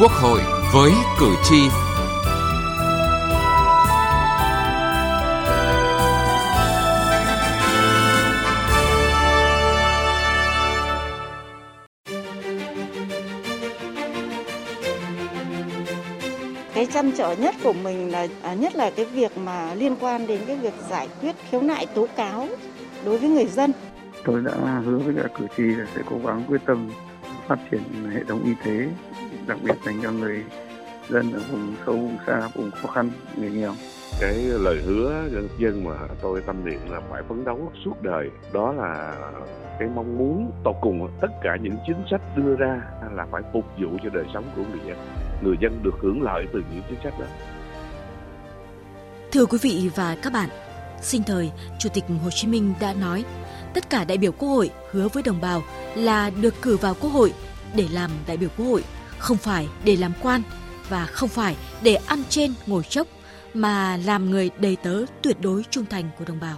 Quốc hội với cử tri. Cái chăn trở nhất của mình là à, nhất là cái việc mà liên quan đến cái việc giải quyết khiếu nại tố cáo đối với người dân. Tôi đã hứa với cả cử tri là sẽ cố gắng quyết tâm phát triển hệ thống y tế đặc biệt dành cho người dân ở vùng sâu vùng xa vùng khó khăn người nghèo. Cái lời hứa dân mà tôi tâm niệm là phải phấn đấu suốt đời. Đó là cái mong muốn tột cùng tất cả những chính sách đưa ra là phải phục vụ cho đời sống của người dân. Người dân được hưởng lợi từ những chính sách đó. Thưa quý vị và các bạn sinh thời chủ tịch hồ chí minh đã nói tất cả đại biểu quốc hội hứa với đồng bào là được cử vào quốc hội để làm đại biểu quốc hội không phải để làm quan và không phải để ăn trên ngồi chốc, mà làm người đầy tớ tuyệt đối trung thành của đồng bào.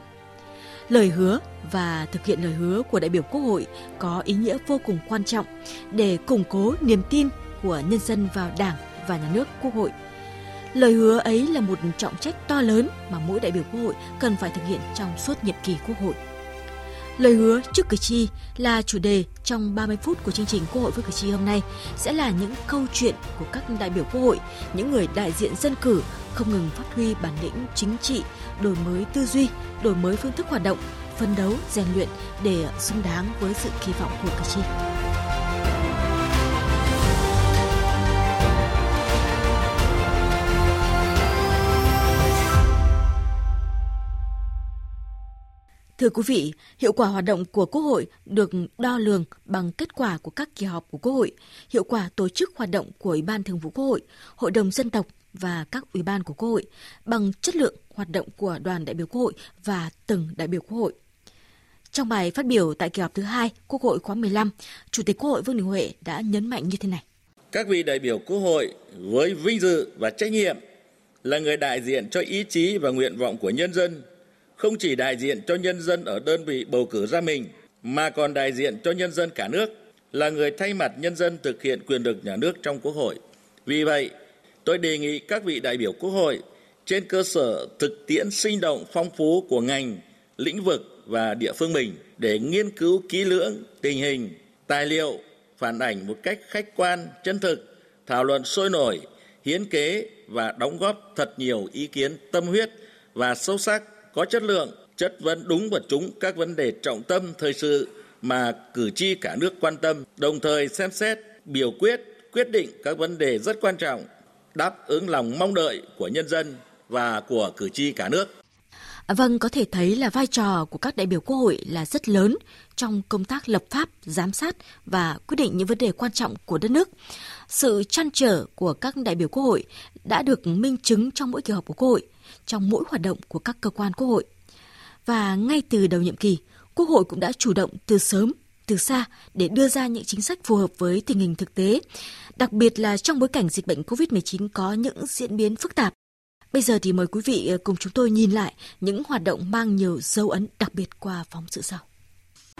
Lời hứa và thực hiện lời hứa của đại biểu Quốc hội có ý nghĩa vô cùng quan trọng để củng cố niềm tin của nhân dân vào Đảng và nhà nước Quốc hội. Lời hứa ấy là một trọng trách to lớn mà mỗi đại biểu Quốc hội cần phải thực hiện trong suốt nhiệm kỳ Quốc hội. Lời hứa trước cử tri là chủ đề trong 30 phút của chương trình Quốc hội với cử tri hôm nay sẽ là những câu chuyện của các đại biểu Quốc hội, những người đại diện dân cử không ngừng phát huy bản lĩnh chính trị, đổi mới tư duy, đổi mới phương thức hoạt động, phấn đấu, rèn luyện để xứng đáng với sự kỳ vọng của cử tri. Thưa quý vị, hiệu quả hoạt động của Quốc hội được đo lường bằng kết quả của các kỳ họp của Quốc hội, hiệu quả tổ chức hoạt động của Ủy ban Thường vụ Quốc hội, Hội đồng dân tộc và các ủy ban của Quốc hội bằng chất lượng hoạt động của đoàn đại biểu Quốc hội và từng đại biểu Quốc hội. Trong bài phát biểu tại kỳ họp thứ hai Quốc hội khóa 15, Chủ tịch Quốc hội Vương Đình Huệ đã nhấn mạnh như thế này. Các vị đại biểu Quốc hội với vinh dự và trách nhiệm là người đại diện cho ý chí và nguyện vọng của nhân dân không chỉ đại diện cho nhân dân ở đơn vị bầu cử ra mình mà còn đại diện cho nhân dân cả nước là người thay mặt nhân dân thực hiện quyền lực nhà nước trong Quốc hội. Vì vậy, tôi đề nghị các vị đại biểu Quốc hội trên cơ sở thực tiễn sinh động phong phú của ngành, lĩnh vực và địa phương mình để nghiên cứu kỹ lưỡng tình hình, tài liệu, phản ảnh một cách khách quan, chân thực, thảo luận sôi nổi, hiến kế và đóng góp thật nhiều ý kiến tâm huyết và sâu sắc có chất lượng, chất vấn đúng và trúng các vấn đề trọng tâm thời sự mà cử tri cả nước quan tâm, đồng thời xem xét, biểu quyết, quyết định các vấn đề rất quan trọng, đáp ứng lòng mong đợi của nhân dân và của cử tri cả nước. Vâng, có thể thấy là vai trò của các đại biểu Quốc hội là rất lớn trong công tác lập pháp, giám sát và quyết định những vấn đề quan trọng của đất nước. Sự chăn trở của các đại biểu Quốc hội đã được minh chứng trong mỗi kỳ họp của Quốc hội – trong mỗi hoạt động của các cơ quan quốc hội. Và ngay từ đầu nhiệm kỳ, Quốc hội cũng đã chủ động từ sớm, từ xa để đưa ra những chính sách phù hợp với tình hình thực tế, đặc biệt là trong bối cảnh dịch bệnh COVID-19 có những diễn biến phức tạp. Bây giờ thì mời quý vị ờ, cùng chúng tôi nhìn lại những hoạt động mang nhiều dấu ấn đặc biệt qua phóng sự sau.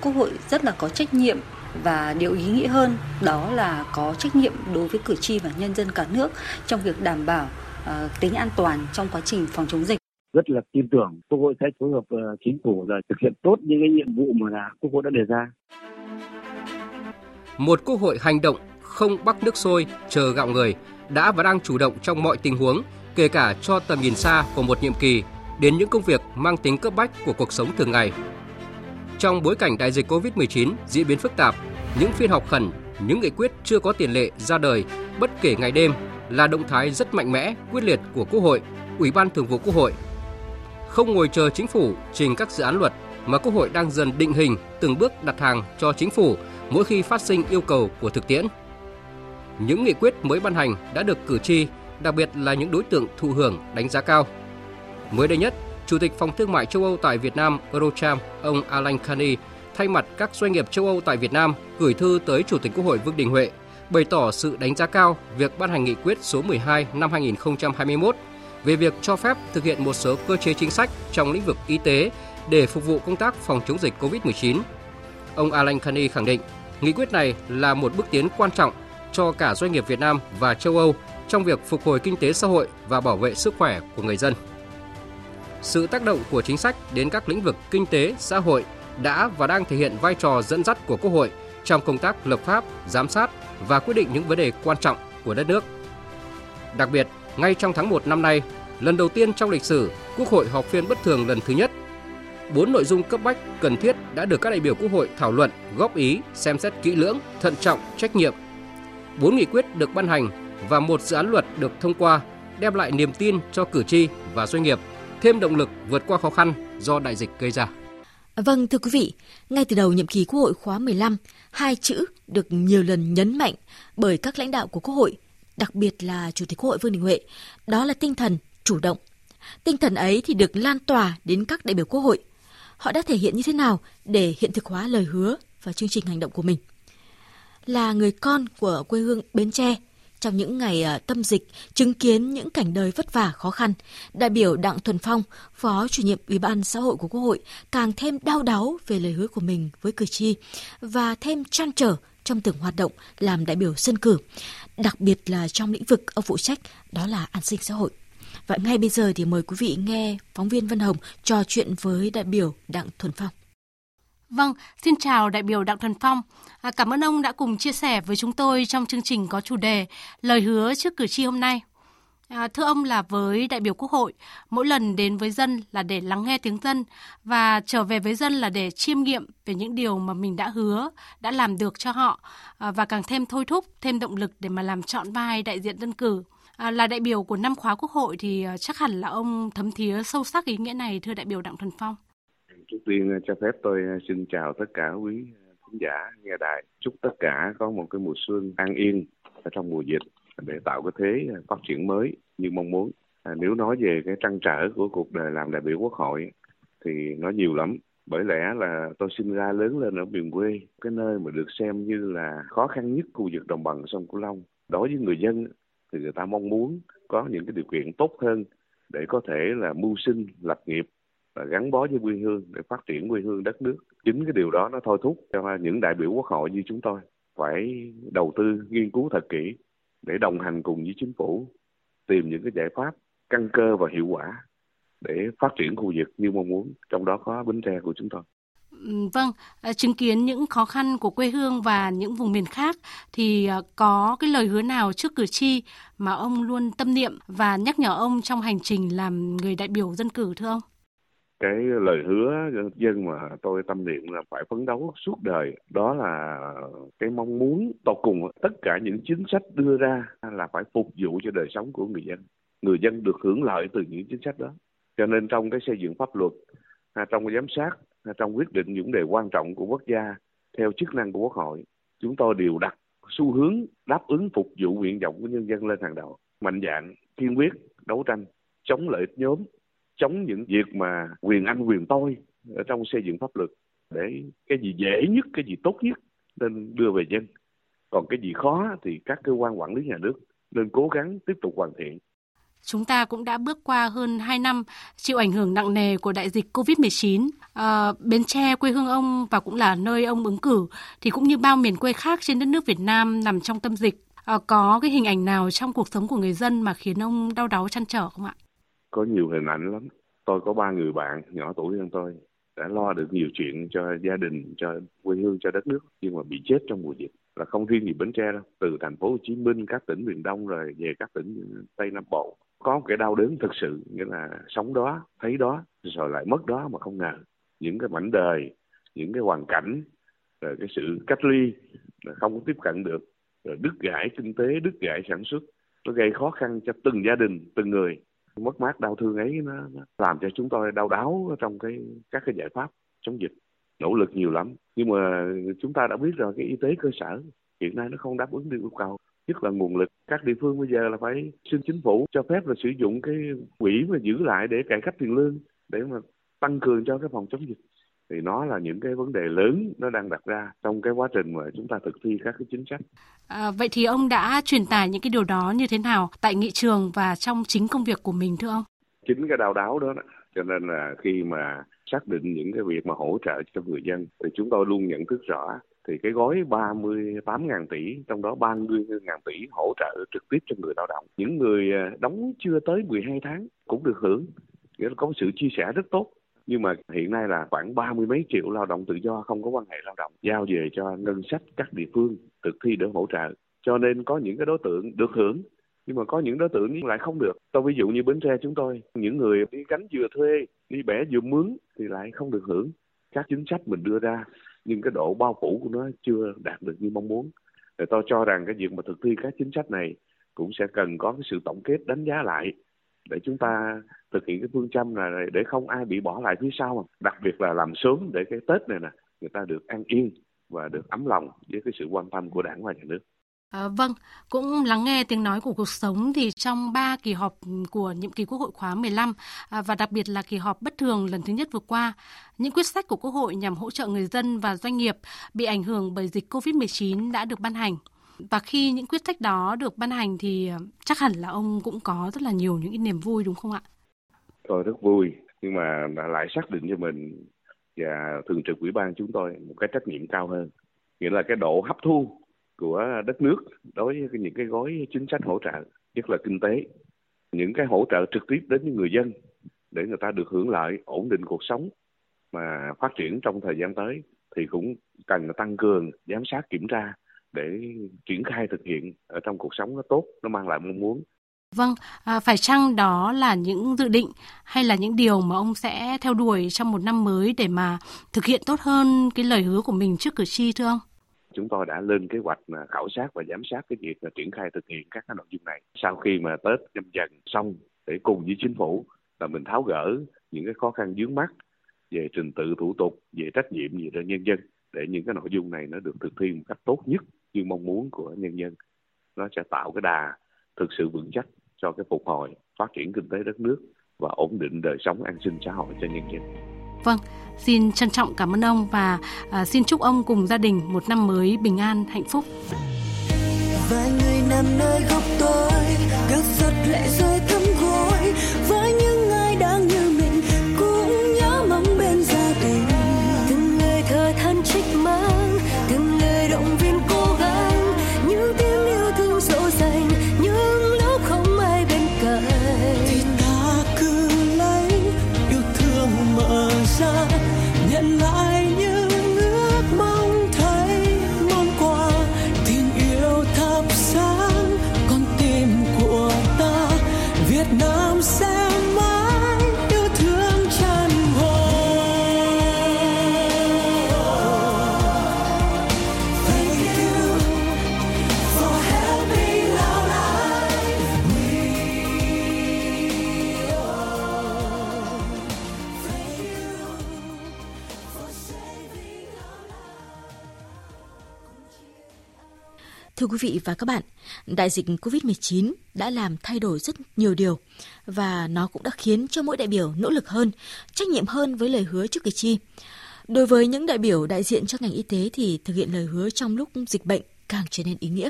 Quốc hội rất là có trách nhiệm và điều ý nghĩa hơn đó là có trách nhiệm đối với cử tri và nhân dân cả nước trong việc đảm bảo tính an toàn trong quá trình phòng chống dịch rất là tin tưởng quốc hội sẽ phối hợp uh, chính phủ và thực hiện tốt những cái nhiệm vụ mà là quốc hội đã đề ra. Một quốc hội hành động không bắt nước sôi chờ gạo người đã và đang chủ động trong mọi tình huống, kể cả cho tầm nhìn xa của một nhiệm kỳ đến những công việc mang tính cấp bách của cuộc sống thường ngày. Trong bối cảnh đại dịch COVID-19 diễn biến phức tạp, những phiên họp khẩn, những nghị quyết chưa có tiền lệ ra đời bất kể ngày đêm là động thái rất mạnh mẽ, quyết liệt của Quốc hội, Ủy ban Thường vụ Quốc hội. Không ngồi chờ chính phủ trình các dự án luật mà Quốc hội đang dần định hình từng bước đặt hàng cho chính phủ mỗi khi phát sinh yêu cầu của thực tiễn. Những nghị quyết mới ban hành đã được cử tri, đặc biệt là những đối tượng thụ hưởng đánh giá cao. Mới đây nhất, Chủ tịch Phòng Thương mại châu Âu tại Việt Nam Eurocharm, ông Alan Kani, thay mặt các doanh nghiệp châu Âu tại Việt Nam gửi thư tới Chủ tịch Quốc hội Vương Đình Huệ bày tỏ sự đánh giá cao việc ban hành nghị quyết số 12 năm 2021 về việc cho phép thực hiện một số cơ chế chính sách trong lĩnh vực y tế để phục vụ công tác phòng chống dịch COVID-19. Ông Alan Kani khẳng định, nghị quyết này là một bước tiến quan trọng cho cả doanh nghiệp Việt Nam và châu Âu trong việc phục hồi kinh tế xã hội và bảo vệ sức khỏe của người dân. Sự tác động của chính sách đến các lĩnh vực kinh tế, xã hội đã và đang thể hiện vai trò dẫn dắt của Quốc hội trong công tác lập pháp, giám sát và quyết định những vấn đề quan trọng của đất nước. Đặc biệt, ngay trong tháng 1 năm nay, lần đầu tiên trong lịch sử, Quốc hội họp phiên bất thường lần thứ nhất. Bốn nội dung cấp bách cần thiết đã được các đại biểu Quốc hội thảo luận, góp ý, xem xét kỹ lưỡng, thận trọng, trách nhiệm. Bốn nghị quyết được ban hành và một dự án luật được thông qua đem lại niềm tin cho cử tri và doanh nghiệp, thêm động lực vượt qua khó khăn do đại dịch gây ra. Vâng, thưa quý vị, ngay từ đầu nhiệm kỳ Quốc hội khóa 15, hai chữ được nhiều lần nhấn mạnh bởi các lãnh đạo của Quốc hội, đặc biệt là Chủ tịch Quốc hội Vương Đình Huệ, đó là tinh thần chủ động. Tinh thần ấy thì được lan tỏa đến các đại biểu Quốc hội. Họ đã thể hiện như thế nào để hiện thực hóa lời hứa và chương trình hành động của mình? Là người con của quê hương Bến Tre, trong những ngày ờ, tâm dịch, chứng kiến những cảnh đời vất vả khó khăn, đại biểu Đặng Thuần Phong, Phó chủ nhiệm Ủy ban xã hội của Quốc hội càng thêm đau đáu về lời hứa của mình với cử tri và thêm trăn trở trong từng hoạt động làm đại biểu dân cử, đặc biệt là trong lĩnh vực ông phụ trách đó là an sinh xã hội. Và ngay bây giờ thì mời quý vị nghe phóng viên Vân Hồng trò chuyện với đại biểu Đặng Thuần Phong. Vâng, xin chào đại biểu Đặng Thuần Phong. À, cảm ơn ông đã cùng chia sẻ với chúng tôi trong chương trình có chủ đề Lời hứa trước cử tri hôm nay. À, thưa ông là với đại biểu Quốc hội, mỗi lần đến với dân là để lắng nghe tiếng dân và trở về với dân là để chiêm nghiệm về những điều mà mình đã hứa, đã làm được cho họ à, và càng thêm thôi thúc, thêm động lực để mà làm trọn vai đại diện dân cử. À, là đại biểu của năm khóa Quốc hội thì à, chắc hẳn là ông thấm thía sâu sắc ý nghĩa này thưa đại biểu Đặng Thuần Phong. Trước tiên ờ, cho phép tôi ờ, xin chào tất cả quý ờ, khán giả nghe đài. Chúc tất cả có một cái mùa xuân an yên ở trong mùa dịch để tạo cái thế phát triển mới như mong muốn. À, nếu nói về cái trăn trở của cuộc đời làm đại biểu quốc hội thì nó nhiều lắm. Bởi lẽ là tôi sinh ra lớn lên ở miền quê, cái nơi mà được xem như là khó khăn nhất khu vực đồng bằng sông Cửu Long. Đối với người dân thì người ta mong muốn có những cái điều kiện tốt hơn để có thể là mưu sinh, lập nghiệp và gắn bó với quê hương để phát triển quê hương đất nước. Chính cái điều đó nó thôi thúc cho những đại biểu quốc hội như chúng tôi phải đầu tư nghiên cứu thật kỹ để đồng hành cùng với chính phủ tìm những cái giải pháp căn cơ và hiệu quả để phát triển khu vực như mong muốn, trong đó có Bến Tre của chúng tôi. Vâng, à, chứng kiến những khó khăn của quê hương và những vùng miền khác thì à, có cái lời hứa nào trước cử tri mà ông luôn tâm niệm và nhắc nhở ông trong hành trình làm người đại biểu dân cử thưa ông? Cái lời hứa dân mà tôi tâm niệm là phải phấn đấu suốt đời đó là cái mong muốn tột cùng tất cả những chính sách đưa ra là phải phục vụ cho đời sống của người dân. Người dân được hưởng lợi từ những chính sách đó. Cho nên trong cái xây dựng pháp luật, à, trong cái giám sát à, trong quyết định những đề quan trọng của quốc gia theo chức năng của quốc hội chúng tôi đều đặt xu hướng đáp ứng phục vụ nguyện vọng của nhân dân lên hàng đầu mạnh dạng kiên quyết đấu tranh chống lợi ích nhóm chống những việc mà quyền anh quyền tôi ở trong xây dựng pháp luật để cái gì dễ nhất cái gì tốt nhất nên đưa về dân còn cái gì khó thì các cơ quan quản lý nhà nước nên cố gắng tiếp tục hoàn thiện Chúng ta cũng đã bước qua hơn 2 năm chịu ảnh hưởng nặng nề của đại dịch COVID-19. À, ờ, Bến Tre, quê hương ông và cũng là nơi ông ứng cử, thì cũng như bao miền quê khác trên đất nước Việt Nam nằm trong tâm dịch. À, có cái hình ảnh nào trong cuộc sống của người dân mà khiến ông đau đáu chăn trở không ạ? Có nhiều hình ảnh lắm. Tôi có ba người bạn nhỏ tuổi hơn tôi đã lo được nhiều chuyện cho gia đình, cho quê hương, cho đất nước nhưng mà bị chết trong mùa dịch. Là không riêng gì Bến Tre đâu, từ thành phố Hồ Chí Minh, các tỉnh miền Đông rồi về các tỉnh Tây Nam Bộ. Có một cái đau đớn thực sự nghĩa là sống đó thấy đó rồi lại mất đó mà không ngờ. Những cái mảnh đời những cái hoàn cảnh rồi cái sự cách ly không có tiếp cận được. Rồi đứt gãy kinh tế đứt gãy sản xuất nó gây khó khăn cho từng gia đình từng người mất mát đau thương ấy nó, nó làm cho chúng tôi đau đáu trong cái các cái giải pháp chống dịch. Nỗ lực nhiều lắm. Nhưng mà chúng ta đã biết rồi cái y tế cơ sở hiện nay nó không đáp ứng được yêu cầu. Nhất là nguồn lực. Các địa phương bây giờ là phải xin chính phủ cho phép là sử dụng cái quỹ mà giữ lại để cải cách tiền lương để mà tăng cường cho cái phòng chống dịch thì nó là những cái vấn đề lớn nó đang đặt ra trong cái quá trình mà chúng ta thực thi các cái chính sách. À, vậy thì ông đã truyền tải những cái điều đó như thế nào tại nghị trường và trong chính công việc của mình thưa ông? Chính cái đào đáo đó, đó cho nên là khi mà xác định những cái việc mà hỗ trợ cho người dân thì chúng tôi luôn nhận thức rõ thì cái gói 38.000 tỷ, trong đó 30.000 tỷ hỗ trợ trực tiếp cho người lao động. Những người à, đóng chưa tới 12 tháng cũng được hưởng, nghĩa là có sự chia sẻ rất tốt. Nhưng mà hiện nay là khoảng ba mươi mấy triệu lao động tự do không có quan hệ lao động giao về cho ngân sách các địa phương thực thi để hỗ trợ. Cho nên có những cái đối tượng được hưởng nhưng mà có những đối tượng lại không được. Tôi ví dụ như Bến Tre chúng tôi, những người đi cánh dừa thuê, đi bẻ dừa mướn thì lại không được hưởng các chính sách mình đưa ra nhưng cái độ bao phủ của nó chưa đạt được như mong muốn. Thì tôi cho rằng cái việc mà thực thi các chính sách này cũng sẽ cần có cái sự tổng kết đánh giá lại để chúng ta thực hiện cái phương châm là để không ai bị bỏ lại phía sau mà đặc biệt là làm sớm để cái Tết này nè người ta được an yên và được ấm lòng với cái sự quan tâm của đảng và nhà nước. À, vâng, cũng lắng nghe tiếng nói của cuộc sống thì trong 3 kỳ họp của nhiệm kỳ Quốc hội khóa 15 à, và đặc biệt là kỳ họp bất thường lần thứ nhất vừa qua, những quyết sách của Quốc hội nhằm hỗ trợ người dân và doanh nghiệp bị ảnh hưởng bởi dịch COVID-19 đã được ban hành. Và khi những quyết sách đó được ban hành thì ờ, chắc hẳn là ông cũng có rất là nhiều những cái niềm vui đúng không ạ? Tôi rất vui, nhưng mà lại xác định cho mình và thường trực ủy ban chúng tôi một cái trách nhiệm cao hơn. Nghĩa là cái độ hấp thu của đất nước đối với những cái gói chính sách hỗ trợ nhất là kinh tế những cái hỗ trợ trực tiếp đến với người dân để người ta được hưởng lợi ổn định cuộc sống mà phát triển trong thời gian tới thì cũng cần tăng cường giám sát kiểm tra để triển khai thực hiện ở trong cuộc sống nó tốt nó mang lại mong muốn. Vâng, à, phải chăng đó là những dự định hay là những điều mà ông sẽ theo đuổi trong một năm mới để mà thực hiện tốt hơn cái lời hứa của mình trước cử tri thưa ông? chúng tôi đã lên kế hoạch khảo sát và giám sát cái việc là triển khai thực hiện các cái nội dung này. Sau khi mà tết nhâm dần xong để cùng với chính phủ là mình tháo gỡ những cái khó khăn vướng mắt về trình tự thủ tục về trách nhiệm gì cho nhân dân để những cái nội dung này nó được thực thi một cách tốt nhất như mong muốn của nhân dân nó sẽ tạo cái đà thực sự vững chắc cho cái phục hồi phát triển kinh tế đất nước và ổn định đời sống an sinh xã hội cho nhân dân. Vâng, xin trân trọng cảm ơn ông và à, xin chúc ông cùng gia đình một năm mới bình an, hạnh phúc. Vài người nằm nơi góc tối, gác giật lệ rơi thấm gối với Thưa quý vị và các bạn, đại dịch COVID-19 đã làm thay đổi rất nhiều điều và nó cũng đã khiến cho mỗi đại biểu nỗ lực hơn, trách nhiệm hơn với lời hứa trước cử tri. Đối với những đại biểu đại diện cho ngành y tế thì thực hiện lời hứa trong lúc dịch bệnh càng trở nên ý nghĩa.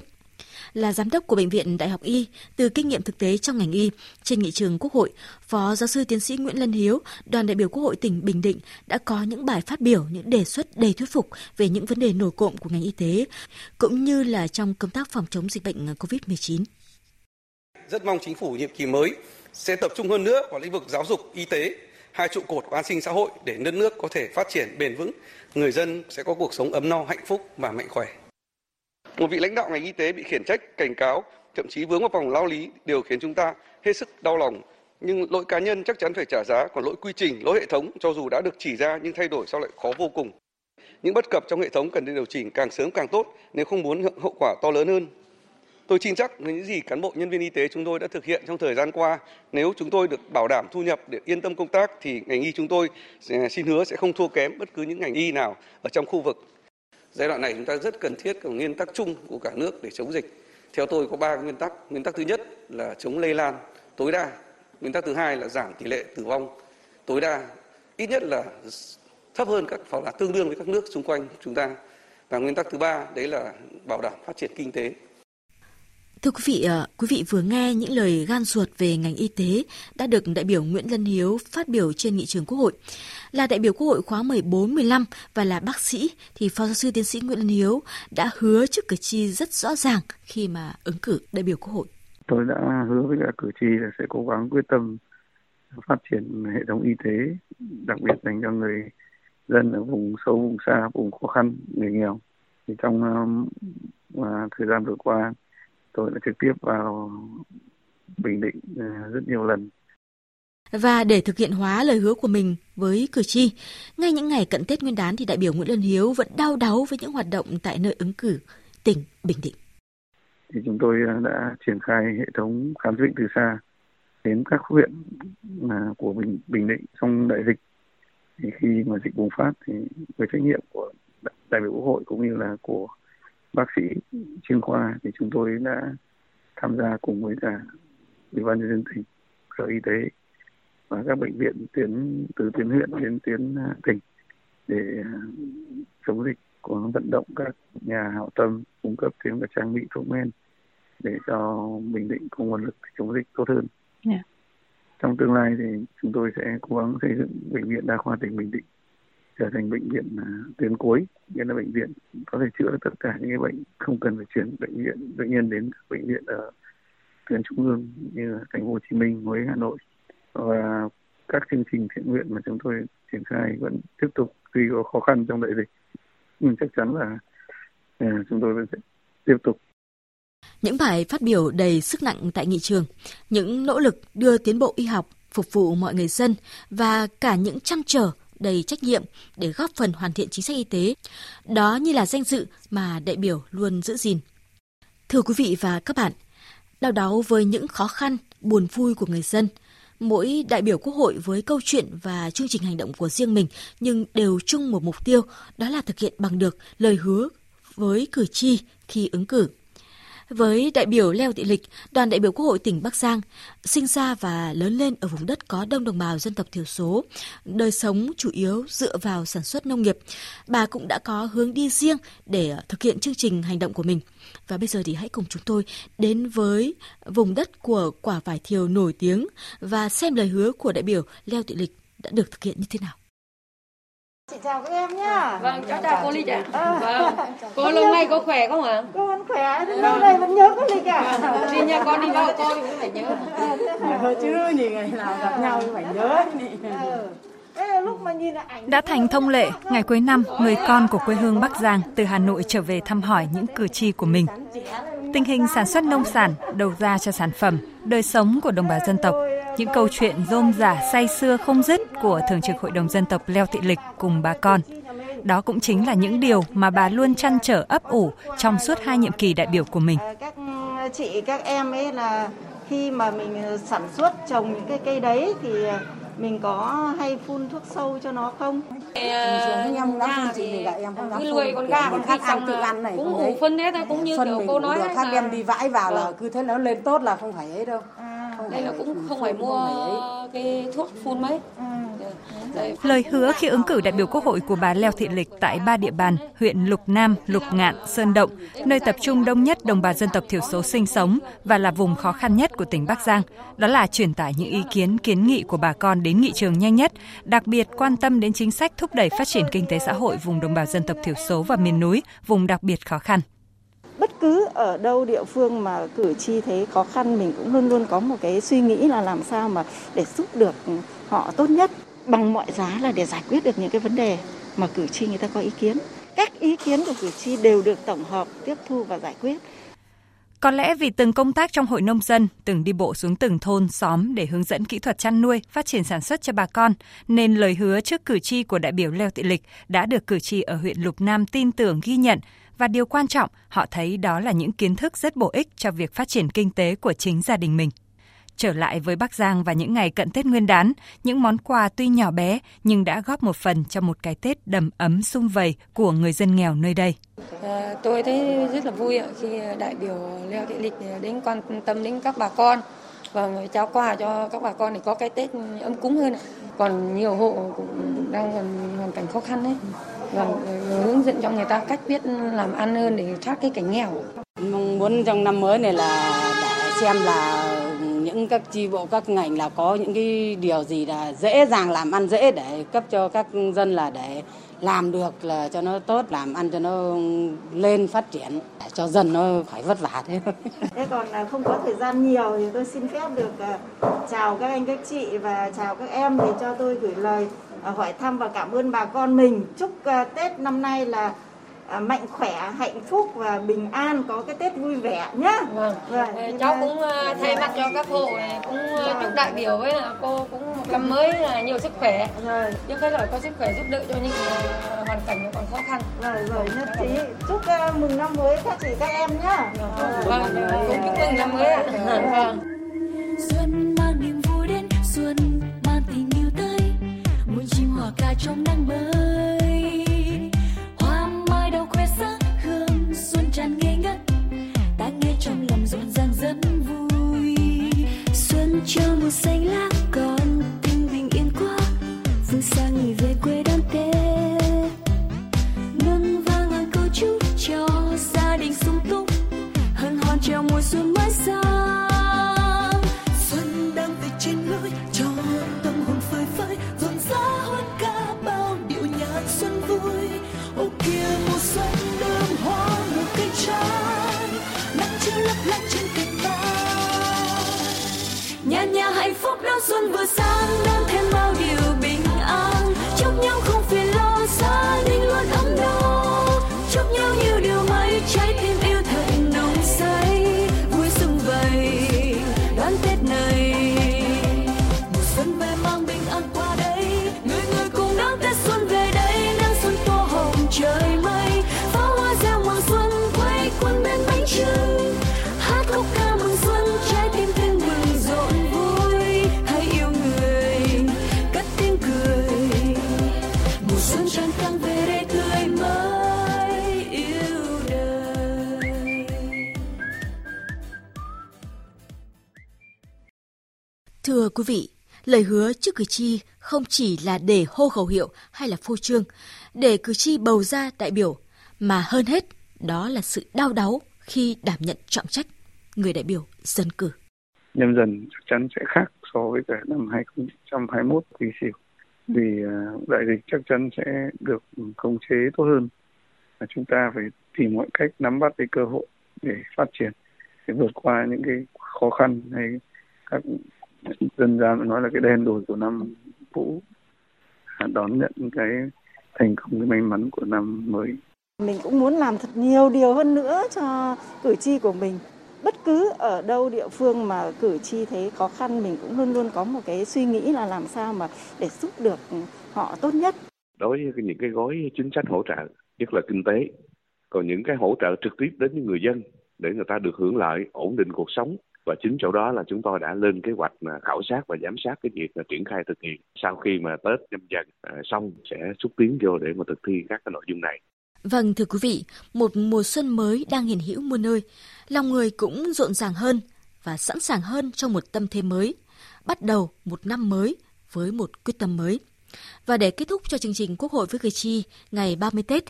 Là giám đốc của Bệnh viện Đại học Y, từ kinh nghiệm thực tế trong ngành y, trên nghị trường Quốc hội, Phó giáo sư tiến sĩ Nguyễn Lân Hiếu, đoàn đại biểu Quốc hội tỉnh Bình Định đã có những bài phát biểu, những đề xuất đầy thuyết phục về những vấn đề nổi cộm của ngành y tế, cũng như là trong công tác phòng chống dịch bệnh COVID-19. Rất mong chính phủ nhiệm kỳ mới sẽ tập trung hơn nữa vào lĩnh vực giáo dục, y tế, hai trụ cột của an sinh xã hội để đất nước có thể phát triển bền vững, người dân sẽ có cuộc sống ấm no, hạnh phúc và mạnh khỏe. Một vị lãnh đạo ngành y tế bị khiển trách, cảnh cáo, thậm chí vướng vào vòng lao lý đều khiến chúng ta hết sức đau lòng. Nhưng lỗi cá nhân chắc chắn phải trả giá, còn lỗi quy trình, lỗi hệ thống cho dù đã được chỉ ra nhưng thay đổi sau lại khó vô cùng. Những bất cập trong hệ thống cần được điều chỉnh càng sớm càng tốt nếu không muốn hậu quả to lớn hơn. Tôi tin chắc những gì cán bộ nhân viên y tế chúng tôi đã thực hiện trong thời gian qua, nếu chúng tôi được bảo đảm thu nhập để yên tâm công tác thì ngành y chúng tôi xin hứa sẽ không thua kém bất cứ những ngành y nào ở trong khu vực. Giai đoạn này chúng ta rất cần thiết các nguyên tắc chung của cả nước để chống dịch. Theo tôi có ba nguyên tắc. Nguyên tắc thứ nhất là chống lây lan tối đa. Nguyên tắc thứ hai là giảm tỷ lệ tử vong tối đa, ít nhất là thấp hơn các hoặc là tương đương với các nước xung quanh chúng ta. Và nguyên tắc thứ ba đấy là bảo đảm phát triển kinh tế. Thưa quý vị, ờ, quý vị vừa nghe những lời gan ruột về ngành y tế đã được đại biểu Nguyễn Lân Hiếu phát biểu trên nghị trường Quốc hội. Là đại biểu Quốc hội khóa 14-15 và là bác sĩ thì Phó giáo sư tiến sĩ Nguyễn Lân Hiếu đã hứa trước cử tri rất rõ ràng khi mà ứng cử đại biểu Quốc hội. Tôi đã hứa với cả cử tri là sẽ cố gắng quyết tâm phát triển hệ thống y tế, đặc biệt dành cho người dân ở vùng sâu, vùng xa, vùng khó khăn, người nghèo. Thì trong uh, thời gian vừa qua tôi đã trực tiếp vào Bình Định ờ, rất nhiều lần. Và để thực hiện hóa lời hứa của mình với cử tri, ngay những ngày cận Tết Nguyên đán thì đại biểu Nguyễn Lân Hiếu vẫn đau đáu với những hoạt động tại nơi ứng cử tỉnh Bình Định. Thì chúng tôi ờ, đã triển khai hệ thống khám chữa bệnh từ xa đến các huyện ờ, của Bình Bình Định trong đại dịch. Thì khi mà dịch bùng phát thì với trách nhiệm của đại biểu Quốc hội cũng như là của bác sĩ chuyên khoa thì chúng tôi đã tham gia cùng với cả ủy ban nhân dân tỉnh sở y tế và các bệnh viện tuyến từ tuyến huyện đến tuyến à, tỉnh để à, chống dịch của vận động các nhà hảo tâm cung cấp thêm các trang bị thuốc men để cho bình định có nguồn lực chống dịch tốt hơn. Yeah. Dạ. Trong tương lai thì chúng tôi sẽ cố gắng xây dựng bệnh viện đa khoa tỉnh Bình Định trở thành bệnh viện à, tuyến cuối nghĩa là bệnh viện có thể chữa tất cả những cái bệnh không cần phải chuyển bệnh viện bệnh nhân đến bệnh viện ở tuyến trung ương như thành phố Hồ Chí Minh, Huế, Hà Nội. Và các chương trình thiện nguyện mà chúng tôi triển khai vẫn tiếp tục tuy có khó khăn trong đại dịch nhưng chắc chắn là à, chúng tôi vẫn sẽ tiếp tục. Những bài phát biểu đầy sức nặng tại nghị trường, những nỗ lực đưa tiến bộ y học phục vụ mọi người dân và cả những trăn trở đầy trách nhiệm để góp phần hoàn thiện chính sách y tế. Đó như là danh dự mà đại biểu luôn giữ gìn. Thưa quý vị và các bạn, đau đáu với những khó khăn, buồn vui của người dân, mỗi đại biểu quốc hội với câu chuyện và chương trình hành động của riêng mình nhưng đều chung một mục tiêu, đó là thực hiện bằng được lời hứa với cử tri khi ứng cử. Với đại biểu Leo Thị Lịch, đoàn đại biểu Quốc hội tỉnh Bắc Giang, sinh ra và lớn lên ở vùng đất có đông đồng bào dân tộc thiểu số, đời sống chủ yếu dựa vào sản xuất nông nghiệp. Bà cũng đã có hướng đi riêng để thực hiện chương trình hành động của mình. Và bây giờ thì hãy cùng chúng tôi đến với vùng đất của quả vải thiều nổi tiếng và xem lời hứa của đại biểu Leo Thị Lịch đã được thực hiện như thế nào. Chị chào các em nhá. Vâng, cháu chào cô Ly ạ. À. Vâng. Cô lâu nay có khỏe không ạ? Cô vẫn khỏe, thế lâu nay vẫn nhớ cô Ly cả. Đi nha con đi đâu cô cũng phải nhớ. Nhớ chứ, nhìn ngày nào gặp nhau phải nhớ. Đã thành thông lệ, ngày cuối năm, người con của quê hương Bắc Giang từ Hà Nội trở về thăm hỏi những cử tri của mình. Tình hình sản xuất nông sản, đầu ra cho sản phẩm, đời sống của đồng bào dân tộc, những câu chuyện rôm rả say xưa không dứt của Thường trực Hội đồng Dân tộc Leo Thị Lịch cùng bà con. Đó cũng chính là những điều mà bà luôn chăn trở ấp ủ trong suốt hai nhiệm kỳ đại biểu của mình. Các ừ, chị, các em ấy là khi mà mình ờ, sản xuất trồng những cái cây đấy thì ờ, mình có hay phun thuốc sâu cho nó không? Em em chị thì lại em không dám phun. con gà con khác ăn tự ăn này cũng ủ phân hết thôi cũng như kiểu cô nói khác đem đi vãi vào là vâng. cứ thế nó lên tốt là không phải ấy đâu. Đây là cũng không phải mua cái thuốc phun mấy. Ừ. Lời hứa khi ứng cử đại biểu Quốc hội của bà Leo Thị Lịch tại ba địa bàn huyện Lục Nam, Lục Ngạn, Sơn Động, nơi tập trung đông nhất đồng bào dân tộc thiểu số sinh sống và là vùng khó khăn nhất của tỉnh Bắc Giang, đó là truyền tải những ý kiến kiến nghị của bà con đến nghị trường nhanh nhất, đặc biệt quan tâm đến chính sách thúc đẩy phát triển kinh tế xã hội vùng đồng bào dân tộc thiểu số và miền núi, vùng đặc biệt khó khăn bất cứ ở đâu địa phương mà cử tri thấy khó khăn mình cũng luôn luôn có một cái suy nghĩ là làm sao mà để giúp được họ tốt nhất bằng mọi giá là để giải quyết được những cái vấn đề mà cử tri người ta có ý kiến. Các ý kiến của cử tri đều được tổng hợp, tiếp thu và giải quyết. Có lẽ vì từng công tác trong hội nông dân, từng đi bộ xuống từng thôn, xóm để hướng dẫn kỹ thuật chăn nuôi, phát triển sản xuất cho bà con, nên lời hứa trước cử tri của đại biểu Leo Thị Lịch đã được cử tri ở huyện Lục Nam tin tưởng ghi nhận và điều quan trọng, họ thấy đó là những kiến thức rất bổ ích cho việc phát triển kinh tế của chính gia đình mình. Trở lại với Bắc Giang và những ngày cận Tết Nguyên đán, những món quà tuy nhỏ bé nhưng đã góp một phần cho một cái Tết đầm ấm sung vầy của người dân nghèo nơi đây. À, tôi thấy rất là vui khi đại biểu Leo Thị Lịch đến quan tâm đến các bà con và trao quà cho các bà con để có cái Tết ấm cúng hơn. Còn nhiều hộ cũng đang còn hoàn cảnh khó khăn đấy và hướng dẫn cho người ta cách biết làm ăn hơn để thoát cái cảnh nghèo. Mong muốn trong năm mới này là để xem là những các chi bộ, các ngành là có những cái điều gì là dễ dàng làm ăn, dễ để cấp cho các dân là để làm được là cho nó tốt, làm ăn cho nó lên phát triển để cho dân nó phải vất vả thế. Thế còn à, không có thời gian nhiều thì tôi xin phép được à, chào các anh, các chị và chào các em thì cho tôi gửi lời à, hỏi thăm và cảm ơn bà con mình. Chúc Tết năm nay là mạnh khỏe, hạnh phúc và bình an, có cái Tết vui vẻ nhá. Vâng. vâng. Cháu cũng thay mặt cho các hộ cũng chúc đại biểu với là cô cũng một năm mới là nhiều sức khỏe. Rồi. Những cái loại có sức khỏe giúp đỡ cho những hoàn cảnh còn khó khăn. Rồi rồi nhất trí. Chúc mừng năm mới các chị các em nhá. Vâng. Cũng chúc mừng năm mới ạ. Vâng. Xuân mang niềm vui đến, xuân mang tình yêu tới. Muôn chim hòa ca trong nắng mới. Điều may Thưa quý vị, lời hứa trước cử tri không chỉ là để hô khẩu hiệu hay là phô trương, để cử tri bầu ra đại biểu, mà hơn hết đó là sự đau đáu khi đảm nhận trọng trách. Người đại biểu dân cử. Nhân dân chắc chắn sẽ khác so với cả năm 2021 quý sửu vì à, đại dịch chắc chắn sẽ được khống chế tốt hơn. Và chúng ta phải tìm mọi cách nắm bắt cái cơ hội để phát triển để vượt qua những cái khó khăn hay các dân gian nói là cái đen đổi của năm cũ đón nhận cái thành công cái may mắn của năm mới. Mình cũng muốn làm thật nhiều điều hơn nữa cho cử tri của mình. Bất cứ ở đâu địa phương mà cử tri thấy khó khăn mình cũng luôn luôn có một cái suy nghĩ là làm sao mà để giúp được họ tốt nhất. Đối với những cái gói chính sách hỗ trợ nhất là kinh tế còn những cái hỗ trợ trực tiếp đến với người dân để người ta được hưởng lợi ổn định cuộc sống và chính chỗ đó là chúng tôi đã lên kế hoạch khảo sát và giám sát cái việc là triển khai thực hiện sau khi mà Tết nhâm dần à, xong sẽ xúc tiến vô để mà thực thi các cái nội dung này. Vâng thưa quý vị, một mùa xuân mới đang hiện hữu muôn nơi, lòng người cũng rộn ràng hơn và sẵn sàng hơn trong một tâm thế mới, bắt đầu một năm mới với một quyết tâm mới. Và để kết thúc cho chương trình Quốc hội với cử tri ngày 30 Tết,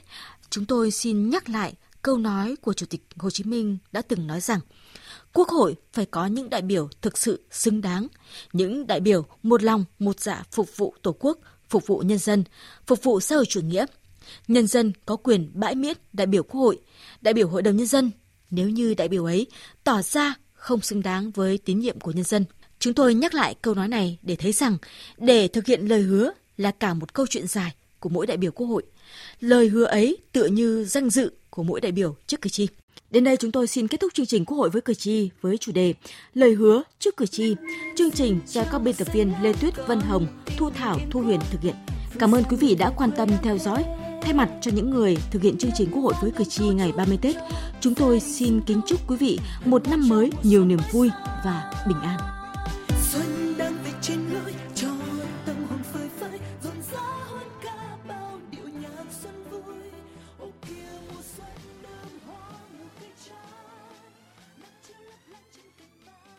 chúng tôi xin nhắc lại câu nói của Chủ tịch Hồ Chí Minh đã từng nói rằng Quốc hội phải có những đại biểu thực sự xứng đáng, những đại biểu một lòng, một dạ phục vụ Tổ quốc, phục vụ nhân dân, phục vụ xã hội chủ nghĩa. Nhân dân có quyền bãi miễn đại biểu Quốc hội, đại biểu Hội đồng Nhân dân nếu như đại biểu ấy tỏ ra không xứng đáng với tín nhiệm của nhân dân. Chúng tôi nhắc lại câu nói này để thấy rằng để thực hiện lời hứa là cả một câu chuyện dài của mỗi đại biểu Quốc hội. Lời hứa ấy tựa như danh dự của mỗi đại biểu trước cử tri. Đến đây chúng tôi xin kết thúc chương trình Quốc hội với cử tri với chủ đề Lời hứa trước cử tri. Chương trình do các biên tập viên Lê Tuyết, Vân Hồng, Thu Thảo, Thu Huyền thực hiện. Cảm ơn quý vị đã quan tâm theo dõi. Thay mặt cho những người thực hiện chương trình Quốc hội với cử tri ngày 30 Tết, chúng tôi xin kính chúc quý vị một năm mới nhiều niềm vui và bình an.